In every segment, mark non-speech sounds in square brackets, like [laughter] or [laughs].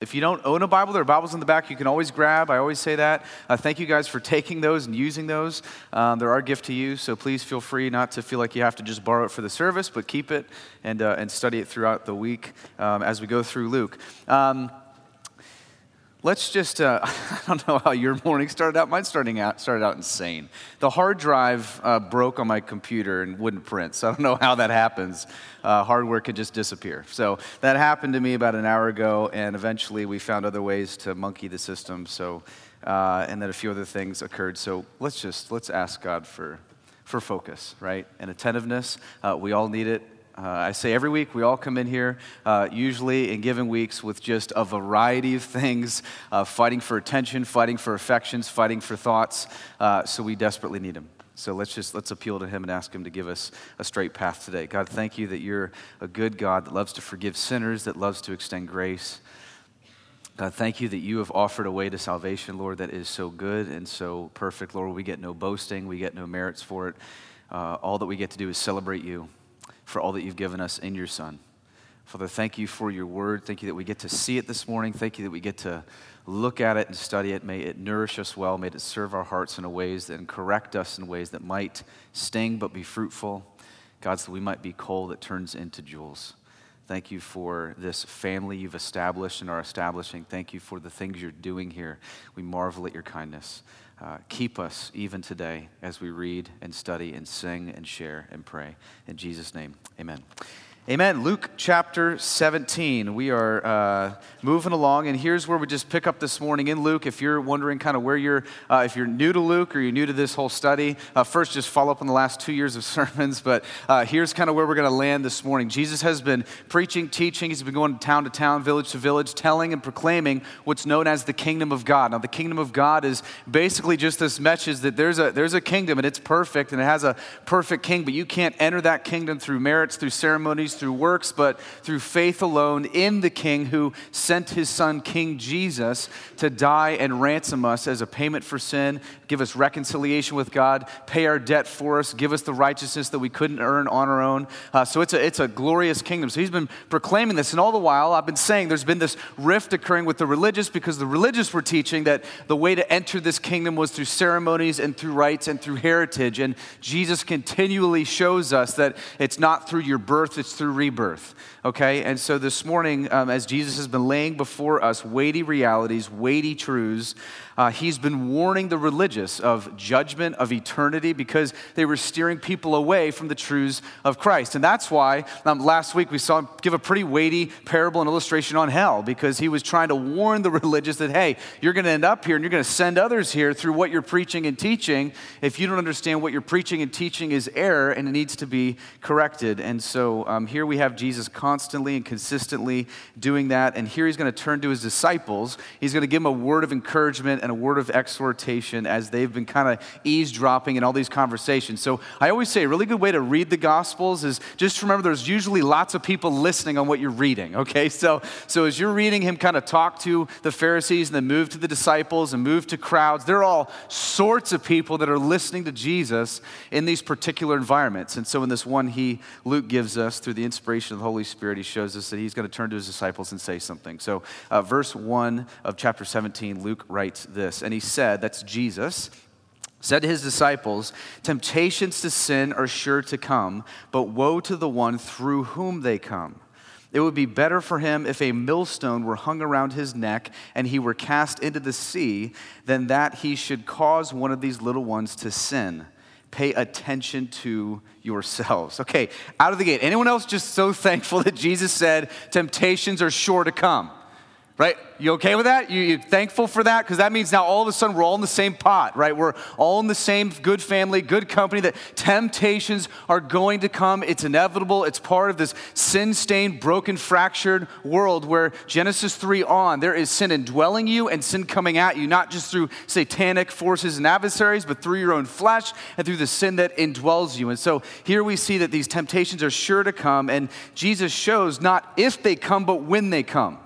If you don't own a Bible, there are Bibles in the back you can always grab. I always say that. Uh, thank you guys for taking those and using those. Um, they're our gift to you, so please feel free not to feel like you have to just borrow it for the service, but keep it and, uh, and study it throughout the week um, as we go through Luke. Um, Let's just, uh, [laughs] I don't know how your morning started out. Mine starting out, started out insane. The hard drive uh, broke on my computer and wouldn't print. So I don't know how that happens. Uh, hardware could just disappear. So that happened to me about an hour ago, and eventually we found other ways to monkey the system. So, uh, and then a few other things occurred. So let's just, let's ask God for, for focus, right? And attentiveness. Uh, we all need it. Uh, I say every week we all come in here, uh, usually in given weeks, with just a variety of things uh, fighting for attention, fighting for affections, fighting for thoughts. Uh, so we desperately need Him. So let's just let's appeal to Him and ask Him to give us a straight path today. God, thank you that you're a good God that loves to forgive sinners, that loves to extend grace. God, thank you that you have offered a way to salvation, Lord, that is so good and so perfect. Lord, we get no boasting, we get no merits for it. Uh, all that we get to do is celebrate you for all that you've given us in your Son. Father, thank you for your word. Thank you that we get to see it this morning. Thank you that we get to look at it and study it. May it nourish us well. May it serve our hearts in ways that and correct us in ways that might sting but be fruitful. God, so we might be coal that turns into jewels. Thank you for this family you've established and are establishing. Thank you for the things you're doing here. We marvel at your kindness. Uh, keep us even today as we read and study and sing and share and pray. In Jesus' name, amen. Amen. Luke chapter 17. We are uh, moving along, and here's where we just pick up this morning in Luke. If you're wondering kind of where you're, uh, if you're new to Luke or you're new to this whole study, uh, first just follow up on the last two years of [laughs] sermons. But uh, here's kind of where we're going to land this morning. Jesus has been preaching, teaching. He's been going town to town, village to village, telling and proclaiming what's known as the kingdom of God. Now, the kingdom of God is basically just this message that there's a there's a kingdom and it's perfect and it has a perfect king, but you can't enter that kingdom through merits, through ceremonies through works, but through faith alone in the King who sent his son, King Jesus, to die and ransom us as a payment for sin, give us reconciliation with God, pay our debt for us, give us the righteousness that we couldn't earn on our own. Uh, so it's a, it's a glorious kingdom. So he's been proclaiming this. And all the while, I've been saying there's been this rift occurring with the religious because the religious were teaching that the way to enter this kingdom was through ceremonies and through rites and through heritage. And Jesus continually shows us that it's not through your birth, it's through rebirth. Okay? And so this morning, um, as Jesus has been laying before us weighty realities, weighty truths, uh, he's been warning the religious of judgment, of eternity, because they were steering people away from the truths of Christ. And that's why um, last week we saw him give a pretty weighty parable and illustration on hell, because he was trying to warn the [laughs] religious that, hey, you're going to end up here and you're going to send others here through what you're preaching and teaching if you don't understand what you're preaching and teaching is error and it needs to be corrected. And so um, here we have Jesus constantly and consistently doing that. And here he's going to turn to his disciples. He's going to give them a word of encouragement and and a word of exhortation as they've been kind of eavesdropping in all these conversations. So I always say a really good way to read the Gospels is just remember there's usually lots of people listening on what you're reading, okay? So, so as you're reading him kind of talk to the Pharisees and then move to the disciples and move to crowds, there are all sorts of people that are listening to Jesus in these particular environments. And so in this one, he, Luke gives us through the inspiration of the Holy Spirit, he shows us that he's going to turn to his disciples and say something. So uh, verse 1 of chapter 17, Luke writes this. And he said, That's Jesus, said to his disciples, Temptations to sin are sure to come, but woe to the one through whom they come. It would be better for him if a millstone were hung around his neck and he were cast into the sea than that he should cause one of these little ones to sin. Pay attention to yourselves. Okay, out of the gate. Anyone else just so thankful that Jesus said temptations are sure to come? Right? You okay with that? You, you thankful for that? Because that means now all of a sudden we're all in the same pot, right? We're all in the same good family, good company, that temptations are going to come. It's inevitable. It's part of this sin stained, broken, fractured world where Genesis 3 on, there is sin indwelling you and sin coming at you, not just through satanic forces and adversaries, but through your own flesh and through the sin that indwells you. And so here we see that these temptations are sure to come, and Jesus shows not if they come, but when they come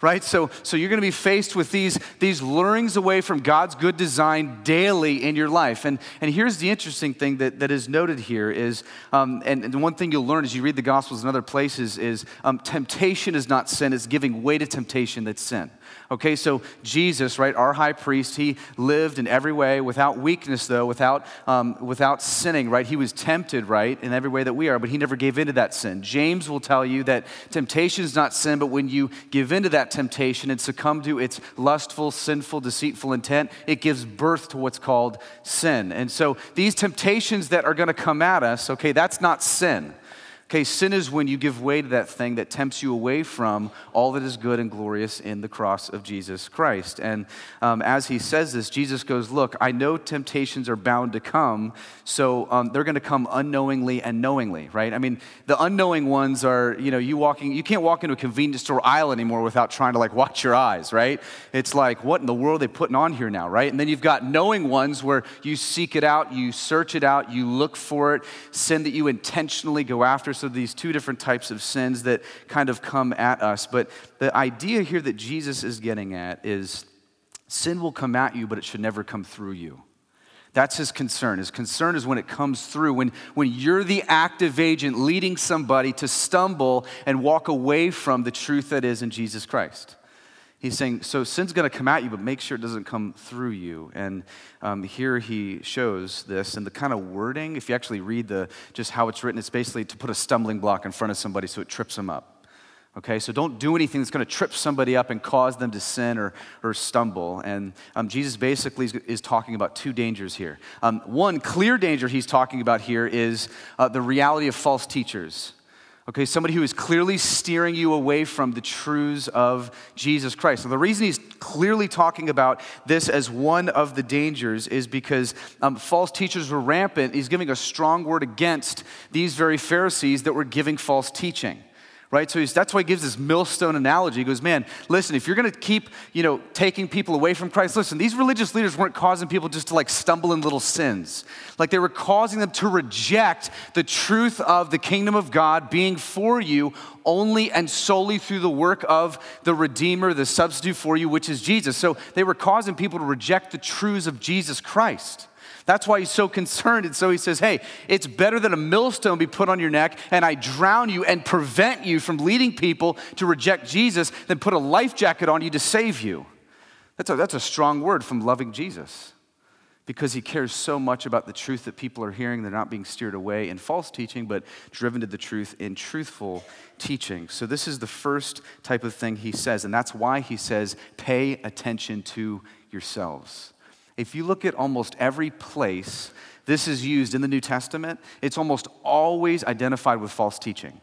right? So, so you're going to be faced with these, these lurings away from God's good design daily in your life. And, and here's the interesting thing that, that is noted here is, um, and, and one thing you'll learn as you read the Gospels and other places is um, temptation is not sin, it's giving way to temptation that's sin. Okay, so Jesus, right, our high priest, he lived in every way without weakness, though, without, um, without sinning, right? He was tempted, right, in every way that we are, but he never gave into that sin. James will tell you that temptation is not sin, but when you give into that temptation and succumb to its lustful, sinful, deceitful intent, it gives birth to what's called sin. And so these temptations that are going to come at us, okay, that's not sin. Okay, sin is when you give way to that thing that tempts you away from all that is good and glorious in the cross of Jesus Christ. And um, as he says this, Jesus goes, Look, I know temptations are bound to come, so um, they're going to come unknowingly and knowingly, right? I mean, the unknowing ones are, you know, you walking, you can't walk into a convenience store aisle anymore without trying to like watch your eyes, right? It's like, what in the world are they putting on here now, right? And then you've got knowing ones where you seek it out, you search it out, you look for it, sin that you intentionally go after so these two different types of sins that kind of come at us. But the idea here that Jesus is getting at is sin will come at you, but it should never come through you. That's his concern. His concern is when it comes through, when, when you're the active agent leading somebody to stumble and walk away from the truth that is in Jesus Christ. He's saying, so sin's going to come at you, but make sure it doesn't come through you. And um, here he shows this, and the kind of wording, if you actually read the just how it's written, it's basically to put a stumbling block in front of somebody so it trips them up. Okay, so don't do anything that's going to trip somebody up and cause them to sin or, or stumble. And um, Jesus basically is, is, talking about two dangers here. Um, one clear danger he's talking about here is uh, the reality of false teachers. Okay, somebody who is clearly steering you away from the truths of Jesus Christ. So, the reason he's clearly talking about this as one of the dangers is because um, false teachers were rampant. He's giving a strong word against these very Pharisees that were giving false teaching right? So that's why he gives this millstone analogy. He goes, man, listen, if you're going to keep, you know, taking people away from Christ, listen, these religious leaders weren't causing people just to like stumble in little sins. Like they were causing them to reject the truth of the kingdom of God being for you only and solely through the work of the Redeemer, the substitute for you, which is Jesus. So they were causing people to reject the truths of Jesus Christ. That's why he's so concerned. And so he says, Hey, it's better that a millstone be put on your neck and I drown you and prevent you from leading people to reject Jesus than put a life jacket on you to save you. That's a, that's a strong word from loving Jesus because he cares so much about the truth that people are hearing. They're not being steered away in false teaching, but driven to the truth in truthful teaching. So, this is the first type of thing he says, and that's why he says, pay attention to yourselves. If you look at almost every place this is used in the New Testament, it's almost always identified with false teaching.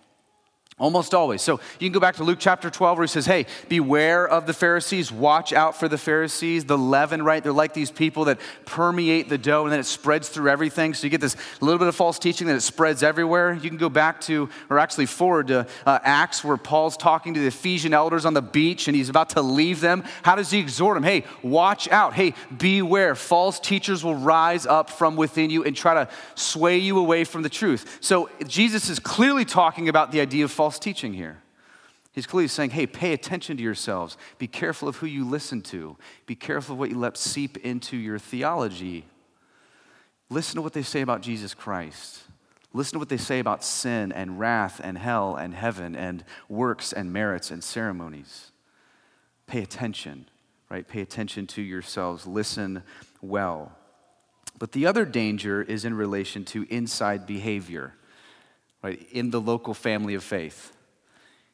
Almost always. So you can go back to Luke chapter 12 where he says, Hey, beware of the Pharisees, watch out for the Pharisees, the leaven, right? They're like these people that permeate the dough and then it spreads through everything. So you get this little bit of false teaching that it spreads everywhere. You can go back to, or actually forward to uh, Acts where Paul's talking to the Ephesian elders on the beach and he's about to leave them. How does he exhort them? Hey, watch out. Hey, beware. False teachers will rise up from within you and try to sway you away from the truth. So Jesus is clearly talking about the idea of false false teaching here. He's clearly saying, hey, pay attention to yourselves. Be careful of who you listen to. Be careful of what you let seep into your theology. Listen to what they say about Jesus Christ. Listen to what they say about sin and wrath and hell and heaven and works and merits and ceremonies. Pay attention, right? Pay attention to yourselves. Listen well. But the other danger is in relation to inside behavior right, in the local family of faith.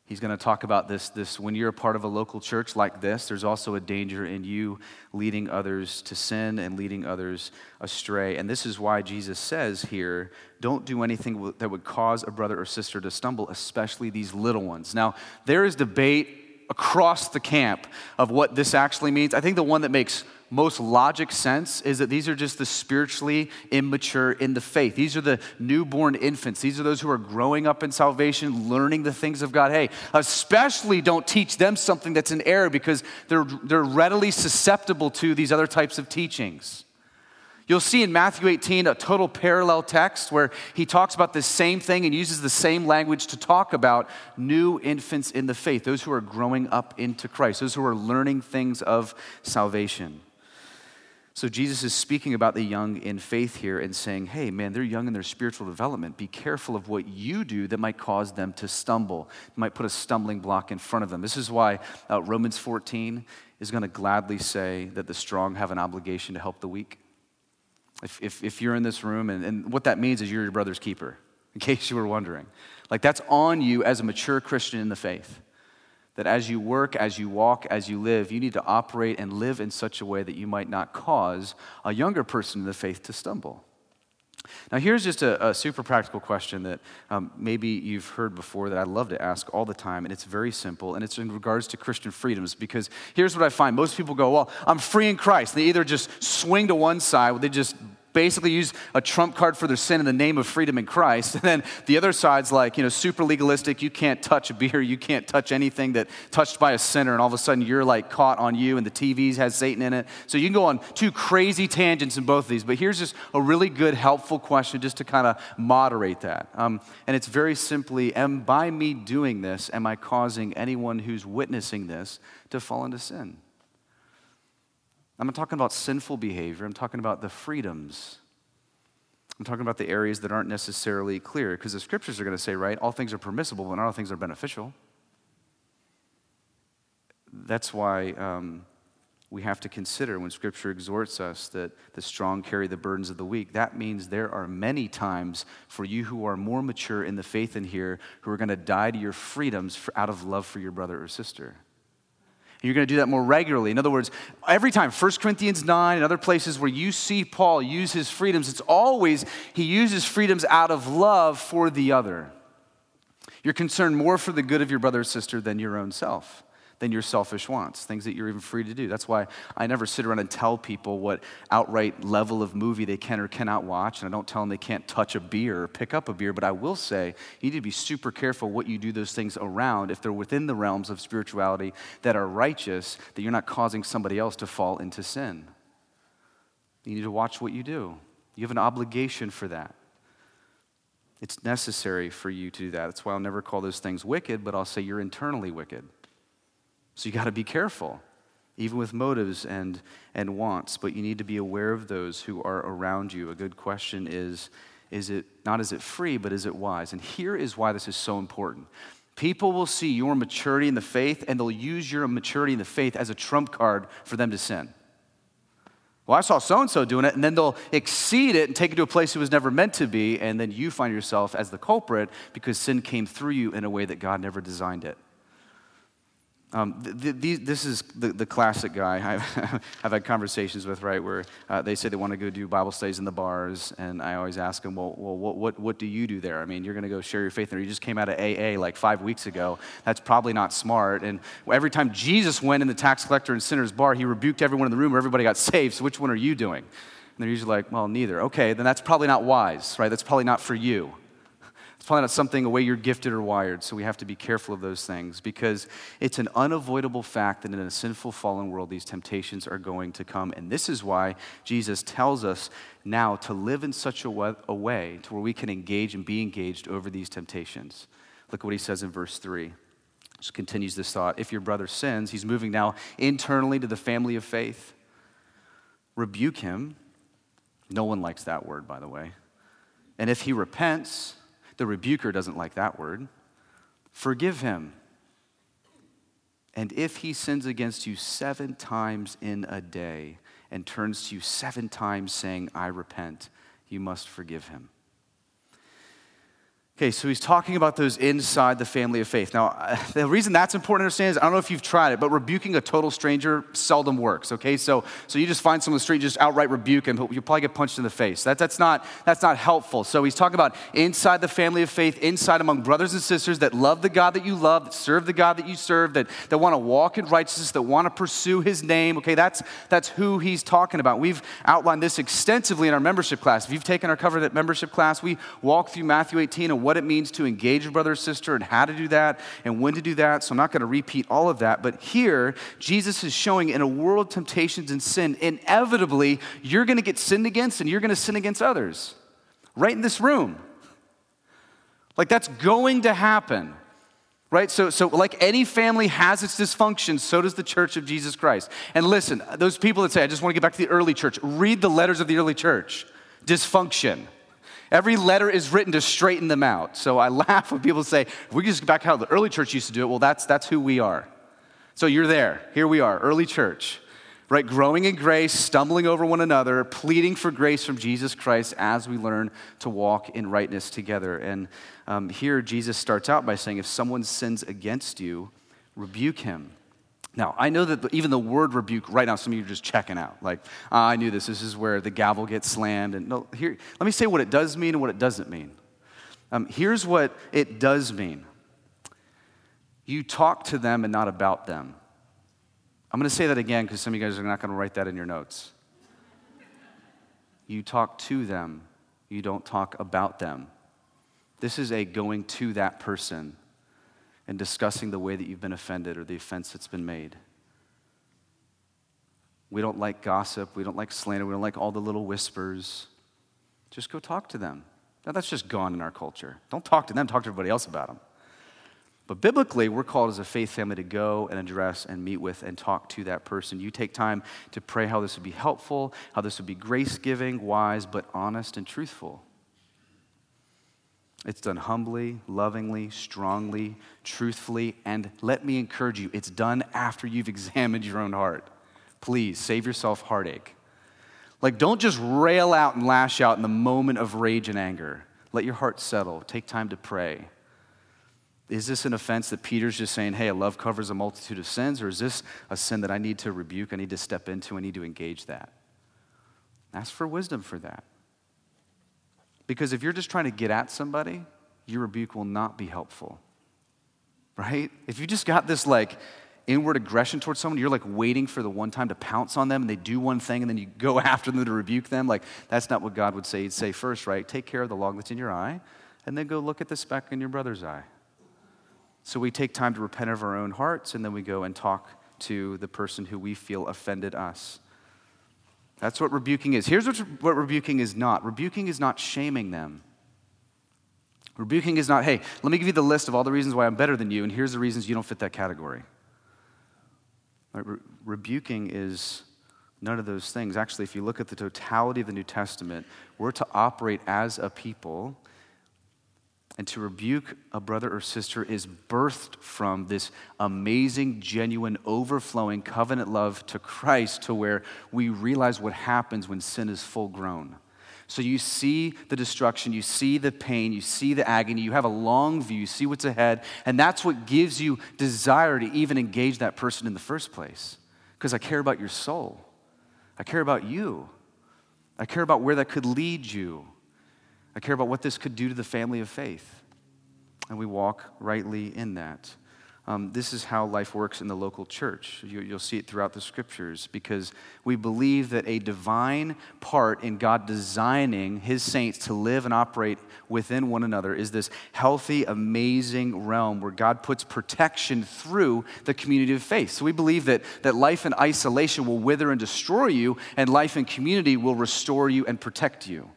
He's going to talk about this, this when you're a part of a local church like this, there's also a danger in you leading others to sin and leading others astray. And this is why Jesus says here, don't do anything that would cause a brother or sister to stumble, especially these little ones. Now, there is debate across the camp of what this actually means. I think the one that makes most logic sense is that these are just the spiritually immature in the faith. These are the newborn infants. These are those who are growing up in salvation, learning the things of God. Hey, especially don't teach them something that's in error because they're, they're readily susceptible to these other types of teachings. You'll see in Matthew 18 a total parallel text where he talks about the same thing and uses the same language to talk about new infants in the faith, those who are growing up into Christ, those who are learning things of salvation. So Jesus is speaking about the young in faith here and saying, hey, man, they're young in their spiritual development. Be careful of what you do that might cause them to stumble, might put a stumbling block in front of them. This is why uh, Romans 14 is going to gladly say that the strong have an obligation to help the weak. If, if, if you're in this room, and, and what that means is you're your brother's keeper, in [laughs] case you were wondering. Like that's on you as a mature Christian in the faith that as you work, as you walk, as you live, you need to operate and live in such a way that you might not cause a younger person in the faith to stumble. Now, here's just a, a super practical question that um, maybe you've heard before that I love to ask all the time, and it's very simple, and it's in regards to Christian freedoms. Because here's what I find most people go, Well, I'm free in Christ. They either just swing to one side, they just basically use a trump card for their sin in the name of freedom in Christ. [laughs] And then the other side's like, you know, super legalistic. You can't touch a beer. You can't touch anything that touched by a sinner. And all of a sudden you're like caught on you and the TV has Satan in it. So you can go on two crazy tangents in both of these. But here's just a really good, helpful question just to kind of moderate that. Um, and it's very simply, am by me doing this, am I causing anyone who's witnessing this to fall into sin? I'm not talking about sinful behavior, I'm talking about the freedoms. I'm talking about the areas that aren't necessarily clear because the scriptures are going to say, right, all things are permissible, but not all things are beneficial. That's why um, we have to consider when scripture exhorts us that the strong carry the burdens of the weak. That means there are many times for you who are more mature in the faith in here who are going to die to your freedoms for, out of love for your brother or sister. You're going to do that more regularly. In other words, every time, 1 Corinthians 9 and other places where you see Paul use his freedoms, it's always he uses freedoms out of love for the other. You're concerned more for the good of your brother or sister than your own self than your selfish wants, things that you're even free to do. That's why I never sit around and tell people what outright level of movie they can or cannot watch, and I don't tell them they can't touch a beer or pick up a beer, but I will say you need to be super careful what you do those things around if they're within the realms of spirituality that are righteous, that you're not causing somebody else to fall into sin. You need to watch what you do. You have an obligation for that. It's necessary for you to do that. That's why I'll never call those things wicked, but I'll say you're internally wicked. So you got to be careful, even with motives and, and wants, but you need to be aware of those who are around you. A good question is is it not is it free, but is it wise? And here is why this is so important. People will see your maturity in the faith and they'll use your maturity in the faith as a trump card for them to sin. Well, I saw so and so doing it, and then they'll exceed it and take it to a place it was never meant to be, and then you find yourself as the culprit because sin came through you in a way that God never designed it. Um, th- th- this is the, the classic guy [laughs] I've, I've, had conversations with, right, where uh, they say they want to go do Bible studies in the bars, and I always ask them, well, well what, what, what do you do there? I mean, you're going to go share your faith there. You just came out of AA like five weeks ago. That's probably not smart. And every time Jesus went in the tax collector and sinner's bar, he rebuked everyone in the room where everybody got saved. So which one are you doing? And they're usually like, well, neither. Okay, then that's probably not wise, right? That's probably not for you. It's probably not something, a way you're gifted or wired, so we have to be careful of those things because it's an unavoidable fact that in a sinful, fallen world, these temptations are going to come. And this is why Jesus tells us now to live in such a way, a way to where we can engage and be engaged over these temptations. Look at what he says in verse 3. Just continues this thought. If your brother sins, he's moving now internally to the family of faith. Rebuke him. No one likes that word, by the way. And if he repents, the rebuker doesn't like that word. Forgive him. And if he sins against you seven times in a day and turns to you seven times saying, I repent, you must forgive him. Okay, so he's talking about those inside the family of faith. Now, [laughs] the reason that's important to understand is I don't know if you've tried it, but rebuking a total stranger seldom works. Okay, so so you just find someone on the street, just outright rebuke him, but you'll probably get punched in the face. That, that's not that's not helpful. So he's talking about inside the family of faith, inside among brothers and sisters that love the God that you love, that serve the God that you serve, that, that want to walk in righteousness, that want to pursue his name. Okay, that's that's who he's talking about. We've outlined this extensively in our membership class. If you've taken our cover that membership class, we walk through Matthew 18 and what it means to engage a brother or sister and how to do that and when to do that. So I'm not going to repeat all of that. But here, Jesus is showing in a world of temptations and sin, inevitably, you're going to get sinned against and you're going to sin against others. Right in this room. Like that's going to happen. Right? So, so, like any family has its dysfunction, so does the church of Jesus Christ. And listen, those people that say, I just want to get back to the early church, read the letters of the early church. Dysfunction. Every letter is written to straighten them out. So I [laughs] laugh when people say, we just get back how the early church used to do it, well, that's, that's who we are. So you're there. Here we are, early church right? Growing in grace, stumbling over one another, pleading for grace from Jesus Christ as we learn to walk in rightness together. And um, here Jesus starts out by saying, if someone sins against you, rebuke him. Now, I know that even the word rebuke, right now, some of you are just checking out. Like, oh, I knew this. This is where the gavel gets slammed. And no, here, let me say what it does mean and what it doesn't mean. Um, here's what it does mean you talk to them and not about them. I'm going to say that again because some of you guys are not going to write that in your notes. You talk to them, you don't talk about them. This is a going to that person and discussing the way that you've been offended or the offense that's been made. We don't like gossip. We don't like slander. We don't like all the little whispers. Just go talk to them. Now, that's just gone in our culture. Don't talk to them, talk to everybody else about them. But biblically, we're called as a faith family to go and address and meet with and talk to that person. You take time to pray how this would be helpful, how this would be grace giving, wise, but honest and truthful. It's done humbly, lovingly, strongly, truthfully, and let me encourage you, it's done after you've examined your own heart. Please save yourself heartache. Like, don't just rail out and lash out in the moment of rage and anger. Let your heart settle. Take time to pray. Is this an offense that Peter's just saying, hey, love covers a multitude of sins? Or is this a sin that I need to rebuke? I need to step into? I need to engage that? Ask for wisdom for that. Because if you're just trying to get at somebody, your rebuke will not be helpful. Right? If you just got this like inward aggression towards someone, you're like waiting for the one time to pounce on them and they do one thing and then you go [laughs] after them to rebuke them, like that's not what God would say. He'd say first, right? Take care of the log that's in your eye and then go look at the speck in your brother's eye. So we take time to repent of our own hearts, and then we go and talk to the person who we feel offended us. That's what rebuking is. Here's what, what rebuking is not rebuking is not shaming them. Rebuking is not, hey, let me give you the list of all the reasons why I'm better than you, and here's the reasons you don't fit that category. Re- rebuking is none of those things. Actually, if you look at the totality of the New Testament, we're to operate as a people and to rebuke a brother or sister is birthed from this amazing, genuine, overflowing covenant love to Christ, to where we realize what happens when sin is full grown. So you see the destruction, you see the pain, you see the agony, you have a long view, you see what's ahead, and that's what gives you desire to even engage that person in the first place. Because I care about your soul, I care about you, I care about where that could lead you. I care about what this could do to the family of faith. And we walk rightly in that. Um, this is how life works in the local church. You, will see it throughout the scriptures because we believe that a divine part in God designing his saints to live and operate within one another is this healthy, amazing realm where God puts protection through the community of faith. So we believe that, that life in isolation will wither and destroy you, and life in community will restore you and protect you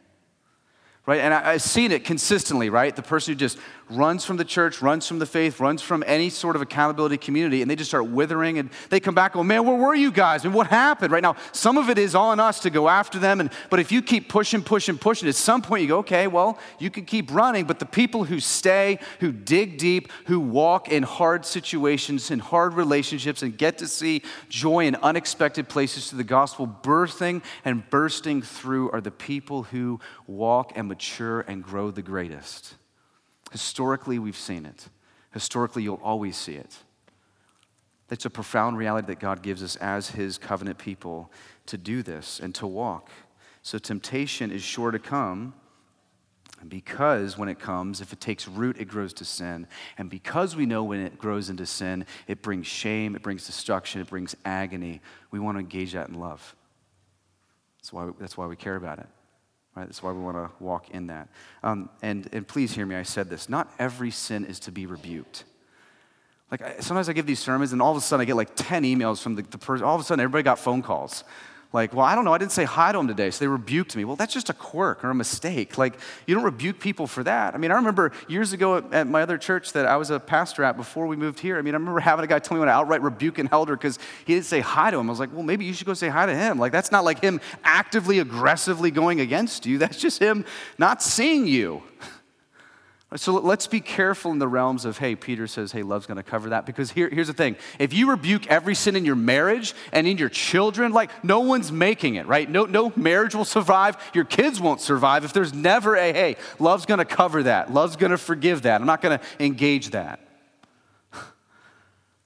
right? And I, have seen it consistently, right? The person who just runs from the church, runs from the faith, runs from any sort of accountability community, and they just start withering, and they come back, oh man, where were you guys? And what happened? Right now, some of it is on us to go after them, and but if you keep pushing, pushing, pushing, at some point you go, okay, well, you can keep running, but the people who stay, who dig deep, who walk in hard situations, in hard relationships, and get to see joy in unexpected places to the gospel, birthing and bursting through are the people who walk and mature and grow the greatest. Historically, we've seen it. Historically, you'll always see it. It's a profound reality that God gives us as His covenant people to do this and to walk. So, temptation is sure to come. because when it comes, if it takes root, it grows to sin. And because we know when it grows into sin, it brings shame, it brings destruction, it brings agony, we want to engage that in love. That's why, that's why we care about it. Right? That's why we want to walk in that. Um, and, and please hear me, I said this. Not every sin is to be rebuked. Like, I, sometimes I give these sermons, and all of a sudden I get like 10 emails from the, the person. All of a sudden, everybody got phone calls. Like, well, I don't know, I didn't say hi to them today, so they rebuked me. Well, that's just a quirk or a mistake. Like, you don't rebuke people for that. I mean, I remember years ago at, at my other church that I was a pastor at before we moved here. I mean, I remember having a guy tell me when I outright rebuke an elder because he didn't say hi to him. I was like, well, maybe you should go say hi to him. Like, that's not like him actively, aggressively going against you. That's just him not seeing you. [laughs] So let's be careful in the realms of, hey, Peter says, hey, love's gonna cover that. Because here, here's the thing if you rebuke every sin in your marriage and in your children, like no one's making it, right? No, no marriage will survive. Your kids won't survive if there's never a, hey, love's gonna cover that. Love's gonna forgive that. I'm not gonna engage that. [laughs]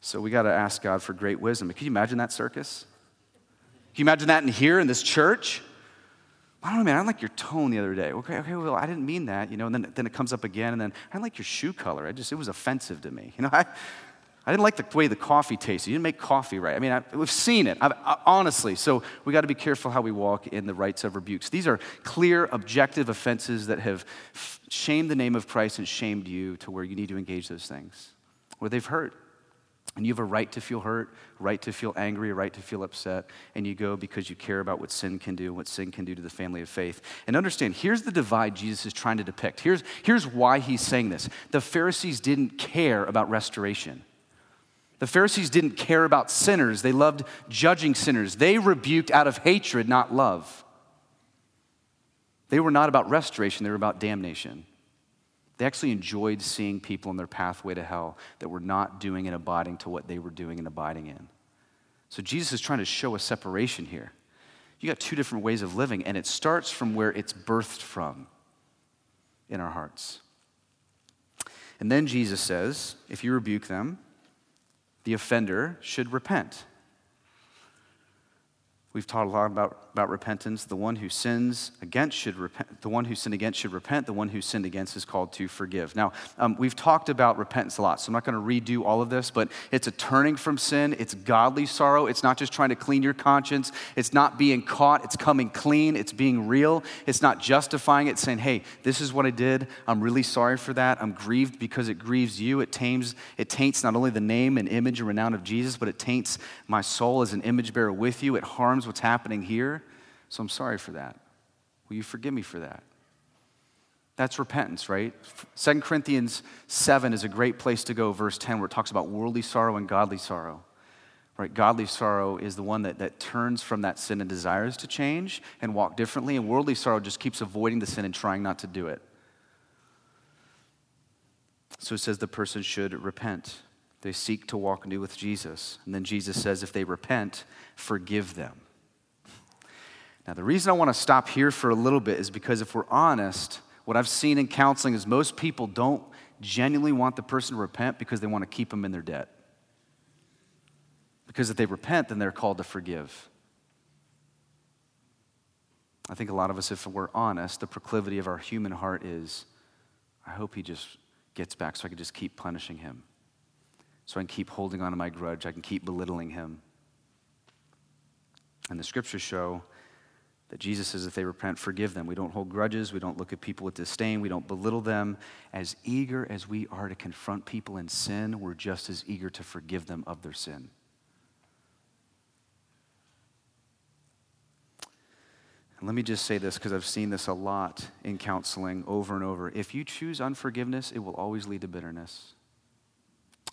So we gotta ask God for great wisdom. Can you imagine that circus? Can you imagine that in here in this church? I don't know, man, I didn't like your tone the other day. Okay, okay, well, I didn't mean that, you know, and then, then it comes up again, and then I didn't like your shoe color. I just, it was offensive to me. You know, [laughs] I, I didn't like the way the coffee tasted. You didn't make coffee right. I mean, I, we've seen it, I, I, uh, honestly. So we got to be careful how we walk in the rights of rebukes. These are clear, objective offenses that have shamed the name of Christ and shamed you to where you need to engage those things, where they've hurt. And you have a right to feel hurt, right to feel angry, right to feel upset, and you go because you care about what sin can do, and what sin can do to the family of faith. And understand, here's the divide Jesus is trying to depict. Here's, here's why he's saying this. The Pharisees didn't care about restoration. The Pharisees didn't care about sinners. They loved judging sinners. They rebuked out of hatred, not love. They were not about restoration, they were about damnation. They actually enjoyed seeing people on their pathway to hell that were not doing and abiding to what they were doing and abiding in. So Jesus is trying to show a separation here. You got two different ways of living, and it starts from where it's birthed from in our hearts. And then Jesus says, if you rebuke them, the offender should repent. We've taught a lot about, about repentance. The one who sins against should repent. The one who sinned against should repent. The one who sinned against is called to forgive. Now, um, we've talked about repentance a lot, so I'm not going to redo all of this, but it's a turning from sin. It's godly sorrow. It's not just trying to clean your conscience. It's not being caught. It's coming clean. It's being real. It's not justifying it, saying, hey, this is what I did. I'm really sorry for that. I'm grieved because it grieves you. It taints, it taints not only the name and image and renown of Jesus, but it taints my soul as an image bearer with you. It harms harms what's happening here, so I'm sorry for that. Will you forgive me for that? That's repentance, right? 2 Corinthians 7 is a great place to go, verse 10, where it talks about worldly sorrow and godly sorrow. Right? Godly sorrow is the one that, that turns from that sin and desires to change and walk differently, and worldly sorrow just keeps avoiding the sin and trying not to do it. So it says the person should repent. They seek to walk new with Jesus. And then Jesus says, if they repent, forgive them. Now, the reason I want to stop here for a little bit is because if we're honest, what I've seen in counseling is most people don't genuinely want the person to repent because they want to keep them in their debt. Because if they repent, then they're called to forgive. I think a lot of us, if we're honest, the proclivity of our human heart is I hope he just gets back so I can just keep punishing him. So I can keep holding on to my grudge. I can keep belittling him. And the scriptures show that Jesus says if they repent, forgive them. We don't hold grudges. We don't look at people with disdain. We don't belittle them. As eager as we are to confront people in sin, we're just as eager to forgive them of their sin. And let me just say this because I've seen this a lot in counseling over and over. If you choose unforgiveness, it will always lead to bitterness.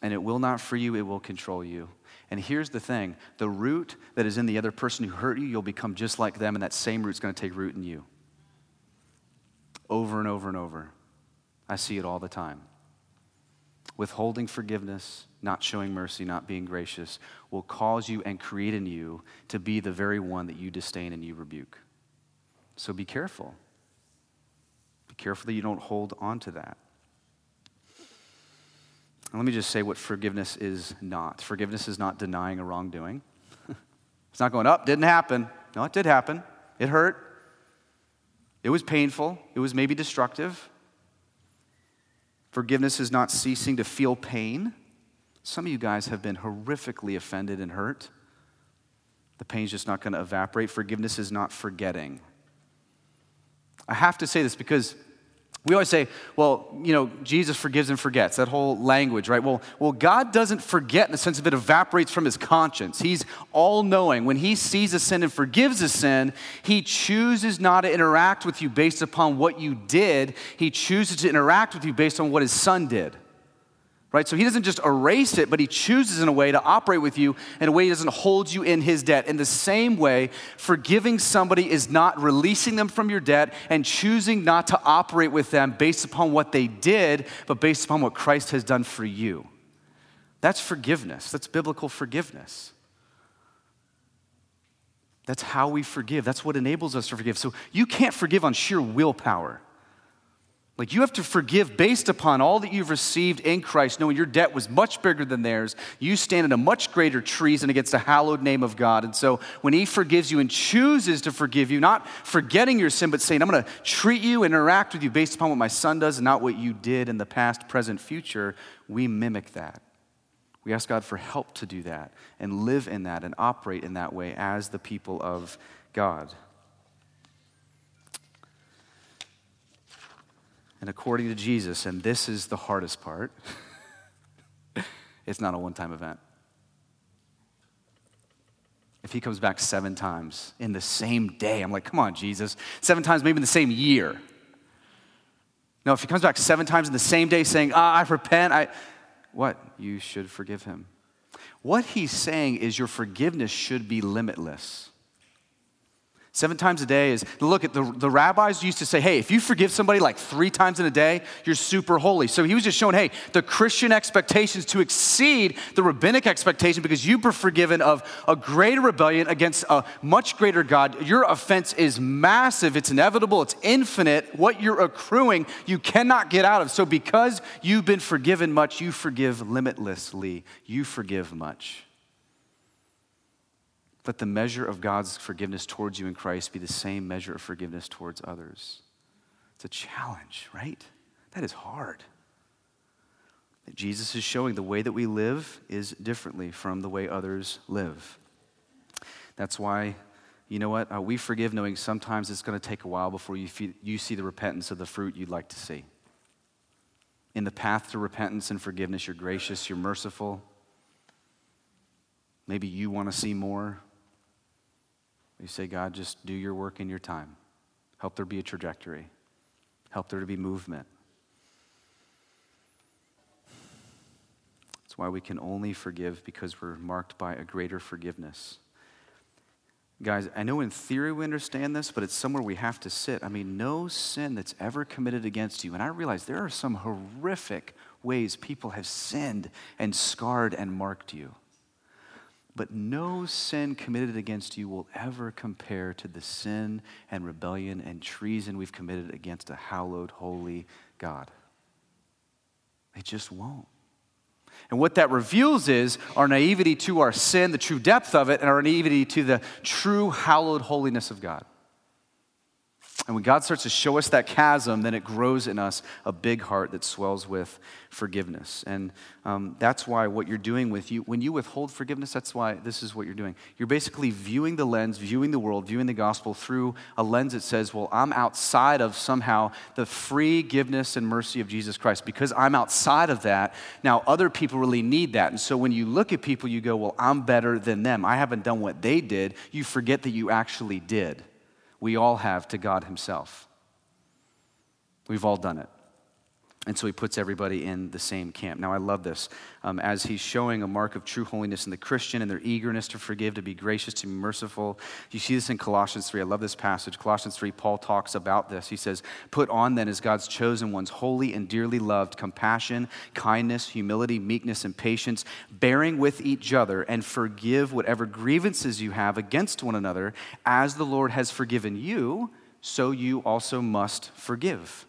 And it will not free you, it will control you. And here's the thing the root that is in the other person who hurt you, you'll become just like them, and that same root's going to take root in you. Over and over and over. I see it all the time. Withholding forgiveness, not showing mercy, not being gracious, will cause you and create in you to be the very one that you disdain and you rebuke. So be careful. Be careful that you don't hold on to that. Let me just say what forgiveness is not. Forgiveness is not denying a wrongdoing. [laughs] it's not going up, oh, didn't happen. No, it did happen. It hurt. It was painful. It was maybe destructive. Forgiveness is not ceasing to feel pain. Some of you guys have been horrifically offended and hurt. The pain's just not going to evaporate. Forgiveness is not forgetting. I have to say this because we always say, well, you know, Jesus forgives and forgets, that whole language, right? Well, well, God doesn't forget in the sense of it evaporates from his conscience. He's all knowing. When he sees a sin and forgives a sin, he chooses not to interact with you based upon what you did. He chooses to interact with you based on what his son did right? So he doesn't just erase it, but he chooses in a way to operate with you in a way he doesn't hold you in his debt. In the same way, forgiving somebody is not releasing them from your debt and choosing not to operate with them based upon what they did, but based upon what Christ has done for you. That's forgiveness. That's biblical forgiveness. That's how we forgive. That's what enables us to forgive. So you can't forgive on sheer willpower. Like you have to forgive based upon all that you've received in Christ, knowing your debt was much bigger than theirs. You stand in a much greater treason against the hallowed name of God. And so when He forgives you and chooses to forgive you, not forgetting your sin, but saying, I'm going to treat you and interact with you based upon what my son does and not what you did in the past, present, future, we mimic that. We ask God for help to do that and live in that and operate in that way as the people of God. And according to Jesus, and this is the hardest part, [laughs] it's not a one time event. If he comes back seven times in the same day, I'm like, come on, Jesus. Seven times, maybe in the same year. No, if he comes back seven times in the same day saying, ah, I repent, I, what? You should forgive him. What he's saying is your forgiveness should be limitless. Seven times a day is, look at the, the rabbis used to say, hey, if you forgive somebody like three times in a day, you're super holy. So he was just showing, hey, the Christian expectations to exceed the rabbinic expectation because you were forgiven of a greater rebellion against a much greater God. Your offense is massive, it's inevitable, it's infinite. What you're accruing, you cannot get out of. So because you've been forgiven much, you forgive limitlessly. You forgive much. Let the measure of God's forgiveness towards you in Christ be the same measure of forgiveness towards others. It's a challenge, right? That is hard. Jesus is showing the way that we live is differently from the way others live. That's why, you know what? Uh, we forgive knowing sometimes it's going to take a while before you, you see the repentance of the fruit you'd like to see. In the path to repentance and forgiveness, you're gracious, you're merciful. Maybe you want to see more. You say, God, just do your work in your time. Help there be a trajectory, help there to be movement. That's why we can only forgive because we're marked by a greater forgiveness. Guys, I know in theory we understand this, but it's somewhere we have to sit. I mean, no sin that's ever committed against you. And I realize there are some horrific ways people have sinned and scarred and marked you. But no sin committed against you will ever compare to the sin and rebellion and treason we've committed against a hallowed, holy God. It just won't. And what that reveals is our naivety to our sin, the true depth of it, and our naivety to the true, hallowed holiness of God. And when God starts to show us that chasm, then it grows in us a big heart that swells with forgiveness. And um, that's why what you're doing with you, when you withhold forgiveness, that's why this is what you're doing. You're basically viewing the lens, viewing the world, viewing the gospel through a lens that says, well, I'm outside of somehow the free giveness and mercy of Jesus Christ. Because I'm outside of that, now other people really need that. And so when you look at people, you go, well, I'm better than them. I haven't done what they did. You forget that you actually did we all have to God Himself. We've all done it. And so he puts everybody in the same camp. Now, I love this. Um, as he's showing a mark of true holiness in the Christian and their eagerness to forgive, to be gracious, to be merciful. You see this in Colossians 3. I love this passage. Colossians 3, Paul talks about this. He says, Put on then as God's chosen ones, holy and dearly loved, compassion, kindness, humility, meekness, and patience, bearing with each other, and forgive whatever grievances you have against one another, as the Lord has forgiven you, so you also must forgive.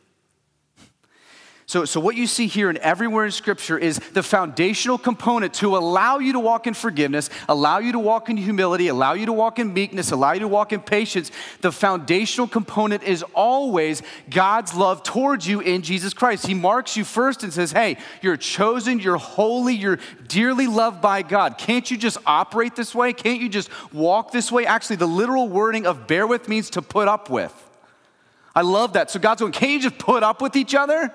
So, so, what you see here and everywhere in Scripture is the foundational component to allow you to walk in forgiveness, allow you to walk in humility, allow you to walk in meekness, allow you to walk in patience. The foundational component is always God's love towards you in Jesus Christ. He marks you first and says, Hey, you're chosen, you're holy, you're dearly loved by God. Can't you just operate this way? Can't you just walk this way? Actually, the literal wording of bear with means to put up with. I love that. So God's going, can you just put up with each other?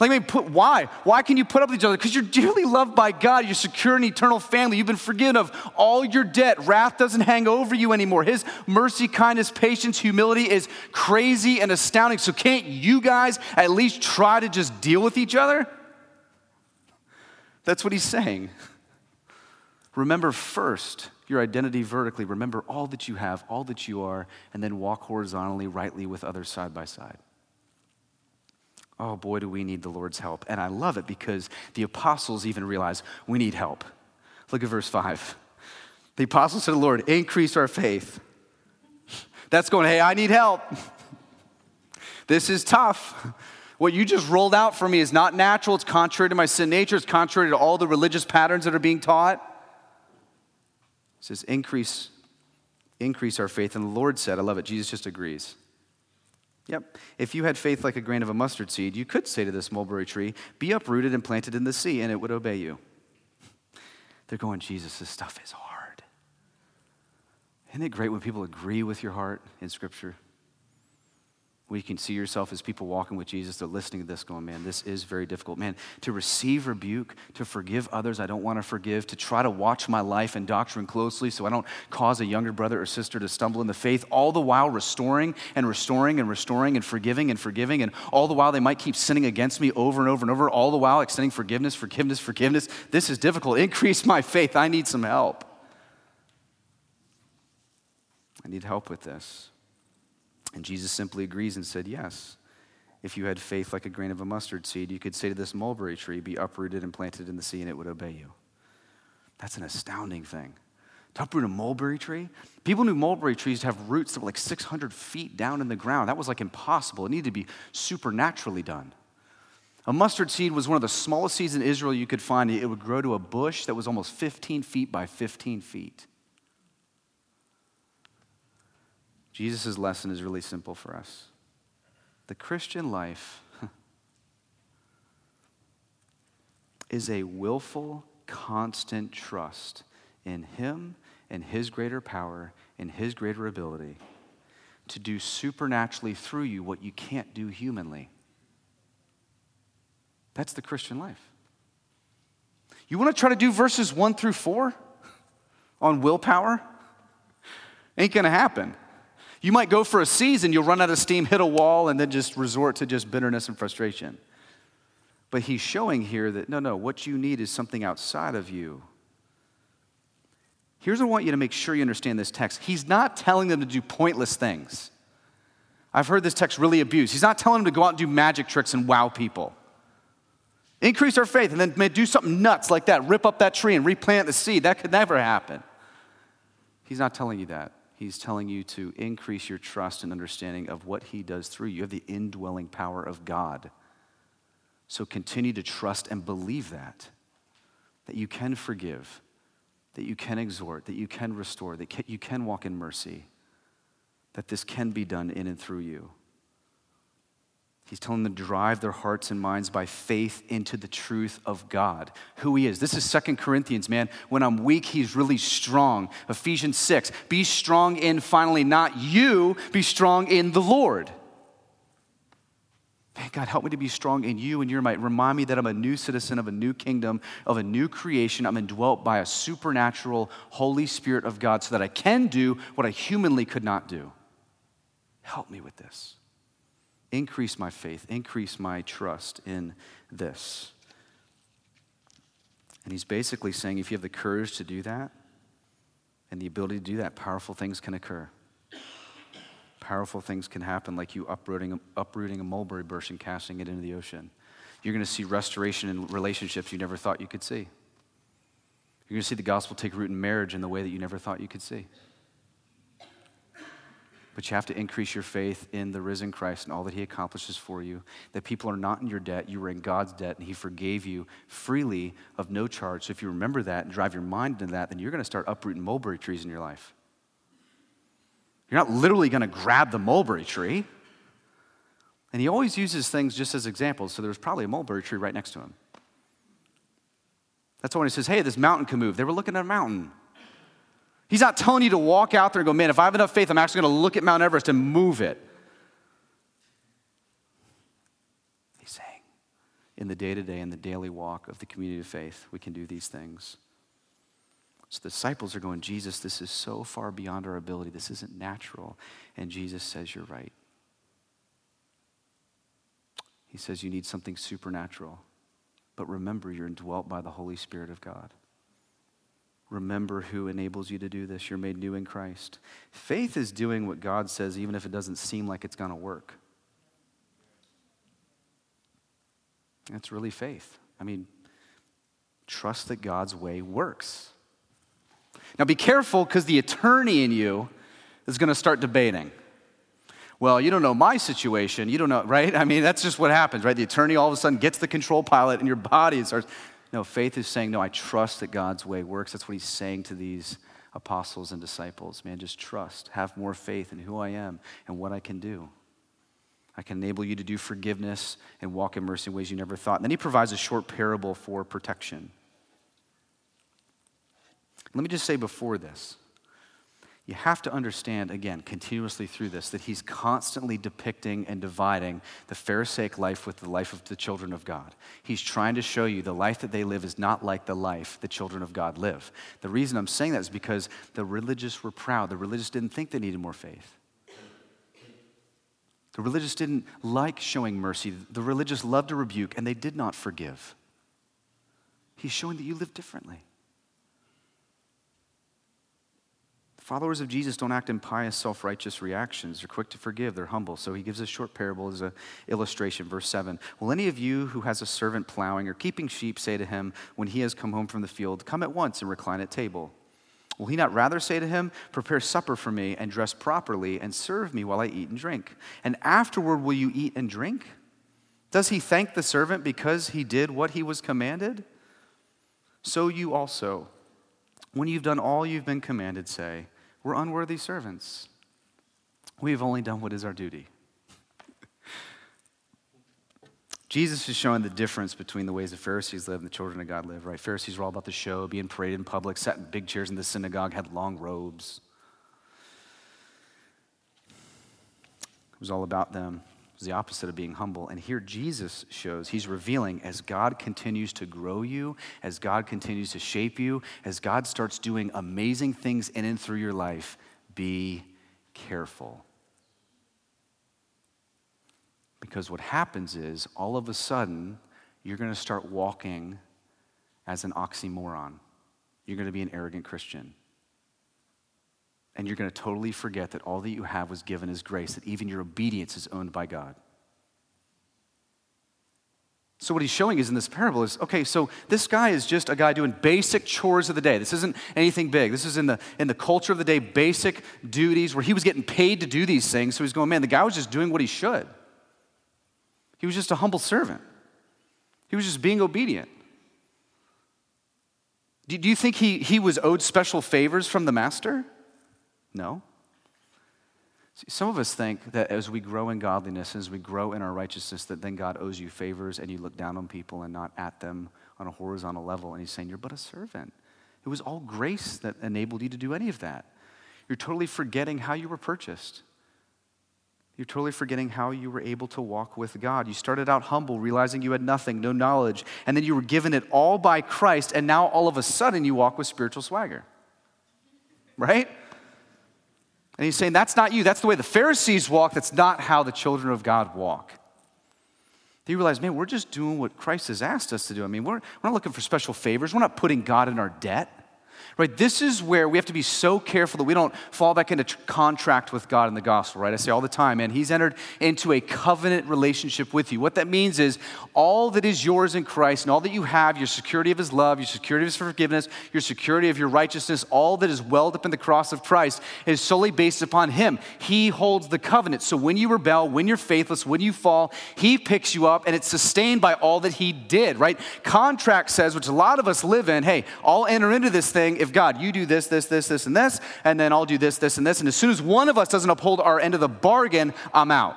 Like, mean, put, why? Why can you put up with each other? Because you're dearly loved by God. You're secure in eternal family. You've been forgiven of all your debt. Wrath doesn't hang over you anymore. His mercy, kindness, patience, humility is crazy and astounding. So, can't you guys at least try to just deal with each other? That's what he's saying. Remember first your identity vertically. Remember all that you have, all that you are, and then walk horizontally, rightly with others side by side. Oh boy, do we need the Lord's help. And I love it because the apostles even realize we need help. Look at verse 5. The apostles said to the Lord, increase our faith. That's going, hey, I need help. This is tough. What you just rolled out for me is not natural. It's contrary to my sin nature. It's contrary to all the religious patterns that are being taught. It says, increase, increase our faith. And the Lord said, I love it, Jesus just agrees. Yep. If you had faith like a grain of a mustard seed, you could say to this mulberry tree, Be uprooted and planted in the sea, and it would obey you. They're going, Jesus, this stuff is hard. Isn't it great when people agree with your heart in Scripture? Where you can see yourself as people walking with Jesus, they're listening to this, going, man, this is very difficult. Man, to receive rebuke, to forgive others I don't want to forgive, to try to watch my life and doctrine closely so I don't cause a younger brother or sister to stumble in the faith, all the while restoring and restoring and restoring and forgiving and forgiving, and all the while they might keep sinning against me over and over and over, all the while extending forgiveness, forgiveness, forgiveness. This is difficult. Increase my faith. I need some help. I need help with this. And Jesus simply agrees and said, Yes. If you had faith like a grain of a mustard seed, you could say to this mulberry tree, Be uprooted and planted in the sea, and it would obey you. That's an astounding thing. To uproot a mulberry tree? People knew mulberry trees to have roots that were like 600 feet down in the ground. That was like impossible. It needed to be supernaturally done. A mustard seed was one of the smallest seeds in Israel you could find. It would grow to a bush that was almost 15 feet by 15 feet. Jesus' lesson is really simple for us. The Christian life [laughs] is a willful, constant trust in Him and His greater power and His greater ability to do supernaturally through you what you can't do humanly. That's the Christian life. You want to try to do verses one through four on willpower? [laughs] Ain't going to happen. You might go for a season, you'll run out of steam, hit a wall, and then just resort to just bitterness and frustration. But he's showing here that no, no, what you need is something outside of you. Here's what I want you to make sure you understand this text. He's not telling them to do pointless things. I've heard this text really abused. He's not telling them to go out and do magic tricks and wow people. Increase our faith and then do something nuts like that, rip up that tree and replant the seed. That could never happen. He's not telling you that. He's telling you to increase your trust and understanding of what He does through you. You have the indwelling power of God. So continue to trust and believe that, that you can forgive, that you can exhort, that you can restore, that you can walk in mercy, that this can be done in and through you. He's telling them to drive their hearts and minds by faith into the truth of God, who He is. This is Second Corinthians, man. When I'm weak, He's really strong. Ephesians 6. Be strong in finally not you, be strong in the Lord. Man, God, help me to be strong in you and your might. Remind me that I'm a new citizen of a new kingdom, of a new creation. I'm indwelt by a supernatural Holy Spirit of God so that I can do what I humanly could not do. Help me with this. Increase my faith, increase my trust in this. And he's basically saying if you have the courage to do that and the ability to do that, powerful things can occur. Powerful things can happen, like you uprooting, uprooting a mulberry bush and casting it into the ocean. You're going to see restoration in relationships you never thought you could see. You're going to see the gospel take root in marriage in the way that you never thought you could see. But you have to increase your faith in the risen Christ and all that he accomplishes for you. That people are not in your debt, you were in God's debt, and he forgave you freely of no charge. So if you remember that and drive your mind into that, then you're going to start uprooting mulberry trees in your life. You're not literally going to grab the mulberry tree. And he always uses things just as examples, so there's probably a mulberry tree right next to him. That's why when he says, hey, this mountain can move, they were looking at a mountain. He's not telling you to walk out there and go, man, if I have enough faith, I'm actually going to look at Mount Everest and move it. He's saying, in the day to day, in the daily walk of the community of faith, we can do these things. So the disciples are going, Jesus, this is so far beyond our ability. This isn't natural. And Jesus says, You're right. He says, You need something supernatural. But remember, you're indwelt by the Holy Spirit of God. Remember who enables you to do this. You're made new in Christ. Faith is doing what God says, even if it doesn't seem like it's going to work. That's really faith. I mean, trust that God's way works. Now be careful because the attorney in you is going to start debating. Well, you don't know my situation. You don't know, right? I mean, that's just what happens, right? The attorney all of a sudden gets the control pilot and your body starts. No, faith is saying, no, I trust that God's way works. That's what he's saying to these apostles and disciples. Man, just trust. Have more faith in who I am and what I can do. I can enable you to do forgiveness and walk in mercy in ways you never thought. And then he provides a short parable for protection. Let me just say before this, you have to understand, again, continuously through this, that he's constantly depicting and dividing the Pharisaic life with the life of the children of God. He's trying to show you the life that they live is not like the life the children of God live. The reason I'm saying that is because the religious were proud. The religious didn't think they needed more faith. The religious didn't like showing mercy. The religious loved to rebuke, and they did not forgive. He's showing that you live differently. Followers of Jesus don't act in pious, self righteous reactions. They're quick to forgive, they're humble. So he gives a short parable as an illustration. Verse 7 Will any of you who has a servant plowing or keeping sheep say to him, when he has come home from the field, Come at once and recline at table? Will he not rather say to him, Prepare supper for me and dress properly and serve me while I eat and drink? And afterward will you eat and drink? Does he thank the servant because he did what he was commanded? So you also, when you've done all you've been commanded, say, we're unworthy servants. We've only done what is our duty. [laughs] Jesus is showing the difference between the ways the Pharisees live and the children of God live, right? Pharisees were all about the show, being paraded in public, sat in big chairs in the synagogue, had long robes. It was all about them is the opposite of being humble. And here Jesus shows, he's revealing as God continues to grow you, as God continues to shape you, as God starts doing amazing things in and through your life, be careful. Because what happens is, all of a sudden, you're going to start walking as an oxymoron. You're going to be an arrogant Christian and you're going to totally forget that all that you have was given as grace, that even your obedience is owned by God. So, what he's showing is in this parable is okay, so this guy is just a guy doing basic chores of the day. This isn't anything big. This is in the, in the culture of the day, basic duties where he was getting paid to do these things. So he's going, man, the guy was just doing what he should. He was just a humble servant, he was just being obedient. Do, do you think he, he was owed special favors from the master? No. Some of us think that as we grow in godliness, as we grow in our righteousness, that then God owes you favors and you look down on people and not at them on a horizontal level. And He's saying, You're but a servant. It was all grace that enabled you to do any of that. You're totally forgetting how you were purchased. You're totally forgetting how you were able to walk with God. You started out humble, realizing you had nothing, no knowledge, and then you were given it all by Christ, and now all of a sudden you walk with spiritual swagger. Right? And he's saying, that's not you. That's the way the Pharisees walk. That's not how the children of God walk. They realize, man, we're just doing what Christ has asked us to do. I mean, we're, we're not looking for special favors. We're not putting God in our debt. Right? This is where we have to be so careful that we don't fall back into contract with God in the gospel, right? I say all the time, man, He's entered into a covenant relationship with you. What that means is all that is yours in Christ and all that you have, your security of His love, your security of His forgiveness, your security of your righteousness, all that is welled up in the cross of Christ is solely based upon Him. He holds the covenant. So when you rebel, when you're faithless, when you fall, He picks you up and it's sustained by all that He did, right? Contract says, which a lot of us live in, hey, I'll enter into this thing if God, you do this, this, this, this, and this, and then I'll do this, this, and this. And as soon as one of us doesn't uphold our end of the bargain, I'm out.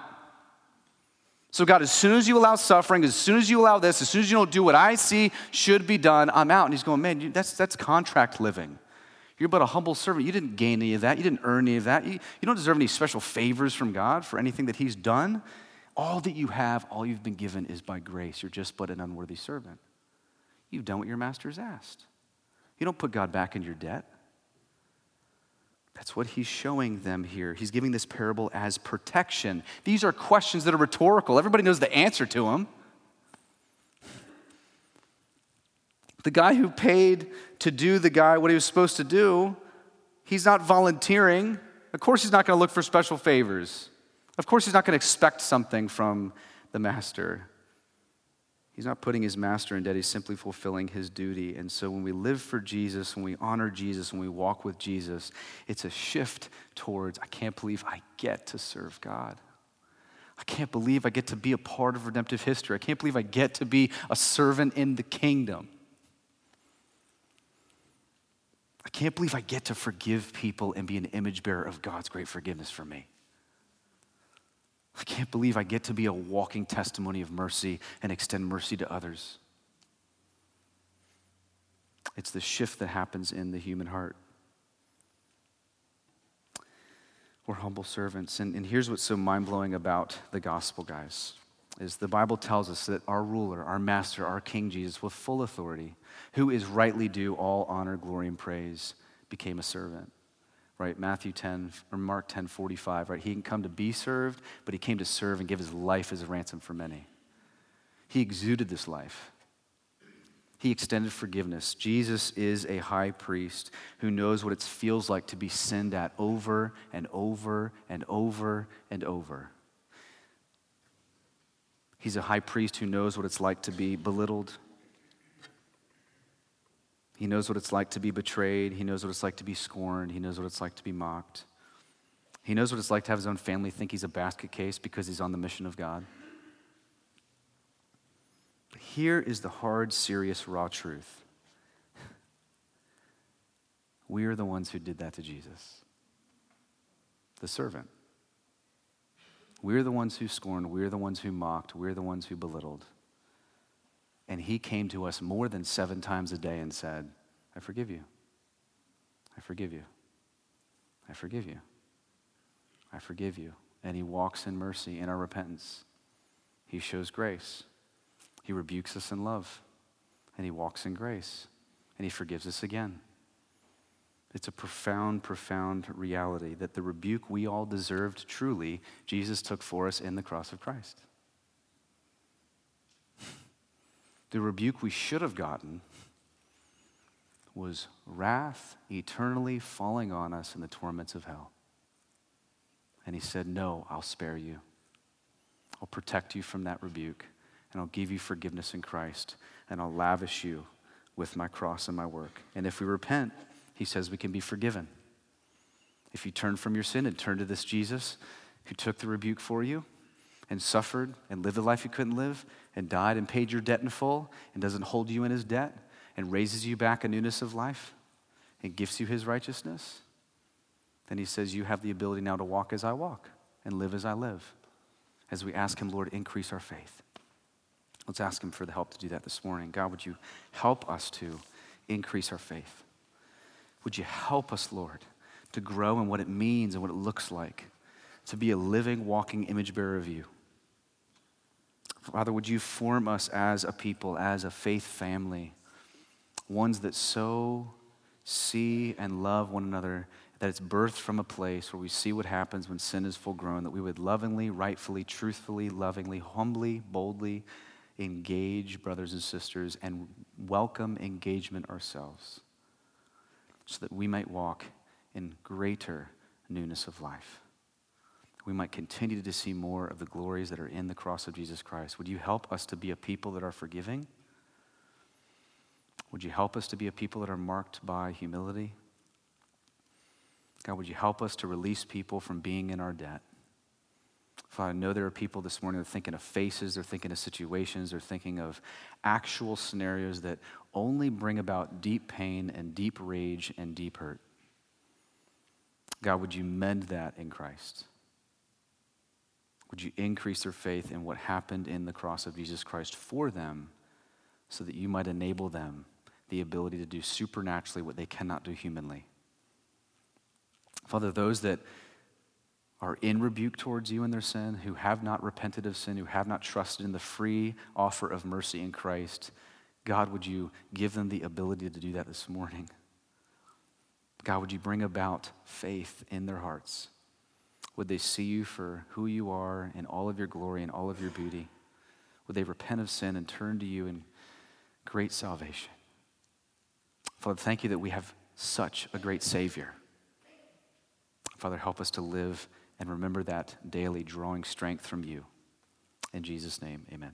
So, God, as soon as you allow suffering, as soon as you allow this, as soon as you don't do what I see should be done, I'm out. And he's going, man, that's, that's contract living. You're but a humble servant. You didn't gain any of that. You didn't earn any of that. You, you don't deserve any special favors from God for anything that he's done. All that you have, all you've been given is by grace. You're just but an unworthy servant. You've done what your master's asked. You don't put God back in your debt. That's what he's showing them here. He's giving this parable as protection. These are questions that are rhetorical. Everybody knows the answer to them. The guy who paid to do the guy what he was supposed to do, he's not volunteering. Of course, he's not going to look for special favors. Of course, he's not going to expect something from the master. He's not putting his master in debt, he's simply fulfilling his duty. And so when we live for Jesus, when we honor Jesus, when we walk with Jesus, it's a shift towards, I can't believe I get to serve God. I can't believe I get to be a part of redemptive history. I can't believe I get to be a servant in the kingdom. I can't believe I get to forgive people and be an image bearer of God's great forgiveness for me. I can't believe I get to be a walking testimony of mercy and extend mercy to others. It's the shift that happens in the human heart. We're humble servants. And, and here's what's so mind blowing about the gospel, guys, is the Bible tells us that our ruler, our master, our King Jesus, with full authority, who is rightly due all honor, glory, and praise, became a servant right? Matthew 10 or Mark 10 45, right? He didn't come to be served, but he came to serve and give his life as a ransom for many. He exuded this life. He extended forgiveness. Jesus is a high priest who knows what it feels like to be sinned at over and over and over and over. He's a high priest who knows what it's like to be belittled, he knows what it's like to be betrayed. He knows what it's like to be scorned. He knows what it's like to be mocked. He knows what it's like to have his own family think he's a basket case because he's on the mission of God. But here is the hard, serious, raw truth. [laughs] We are the ones who did that to Jesus, the servant. We're the ones who scorned. We're the ones who mocked. We're the ones who belittled. And he came to us more than seven times a day and said, I forgive you. I forgive you. I forgive you. I forgive you. And he walks in mercy in our repentance. He shows grace. He rebukes us in love. And he walks in grace. And he forgives us again. It's a profound, profound reality that the rebuke we all deserved truly, Jesus took for us in the cross of Christ. The rebuke we should have gotten was wrath eternally falling on us in the torments of hell. And he said, No, I'll spare you. I'll protect you from that rebuke, and I'll give you forgiveness in Christ, and I'll lavish you with my cross and my work. And if we repent, he says we can be forgiven. If you turn from your sin and turn to this Jesus who took the rebuke for you, and suffered and lived the life you couldn't live and died and paid your debt in full and doesn't hold you in his debt and raises you back a newness of life and gives you his righteousness, then he says, You have the ability now to walk as I walk and live as I live. As we ask him, Lord, increase our faith. Let's ask him for the help to do that this morning. God, would you help us to increase our faith? Would you help us, Lord, to grow in what it means and what it looks like to be a living, walking image bearer of you? Father, would you form us as a people, as a faith family, ones that so see and love one another that it's birthed from a place where we see what happens when sin is full grown, that we would lovingly, rightfully, truthfully, lovingly, humbly, boldly engage brothers and sisters and welcome engagement ourselves so that we might walk in greater newness of life we might continue to see more of the glories that are in the cross of Jesus Christ. Would you help us to be a people that are forgiving? Would you help us to be a people that are marked by humility? God, would you help us to release people from being in our debt? Father, I know there are people this morning that are thinking of faces, they're thinking of situations, they're thinking of actual scenarios that only bring about deep pain and deep rage and deep hurt. God, would you mend that in Christ? Would you increase their faith in what happened in the cross of Jesus Christ for them so that you might enable them the ability to do supernaturally what they cannot do humanly? Father, those that are in rebuke towards you in their sin, who have not repented of sin, who have not trusted in the free offer of mercy in Christ, God, would you give them the ability to do that this morning? God, would you bring about faith in their hearts? Would they see you for who you are in all of your glory and all of your beauty? Would they repent of sin and turn to you in great salvation? Father, thank you that we have such a great Savior. Father, help us to live and remember that daily, drawing strength from you. In Jesus' name, amen.